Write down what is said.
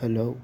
Hello.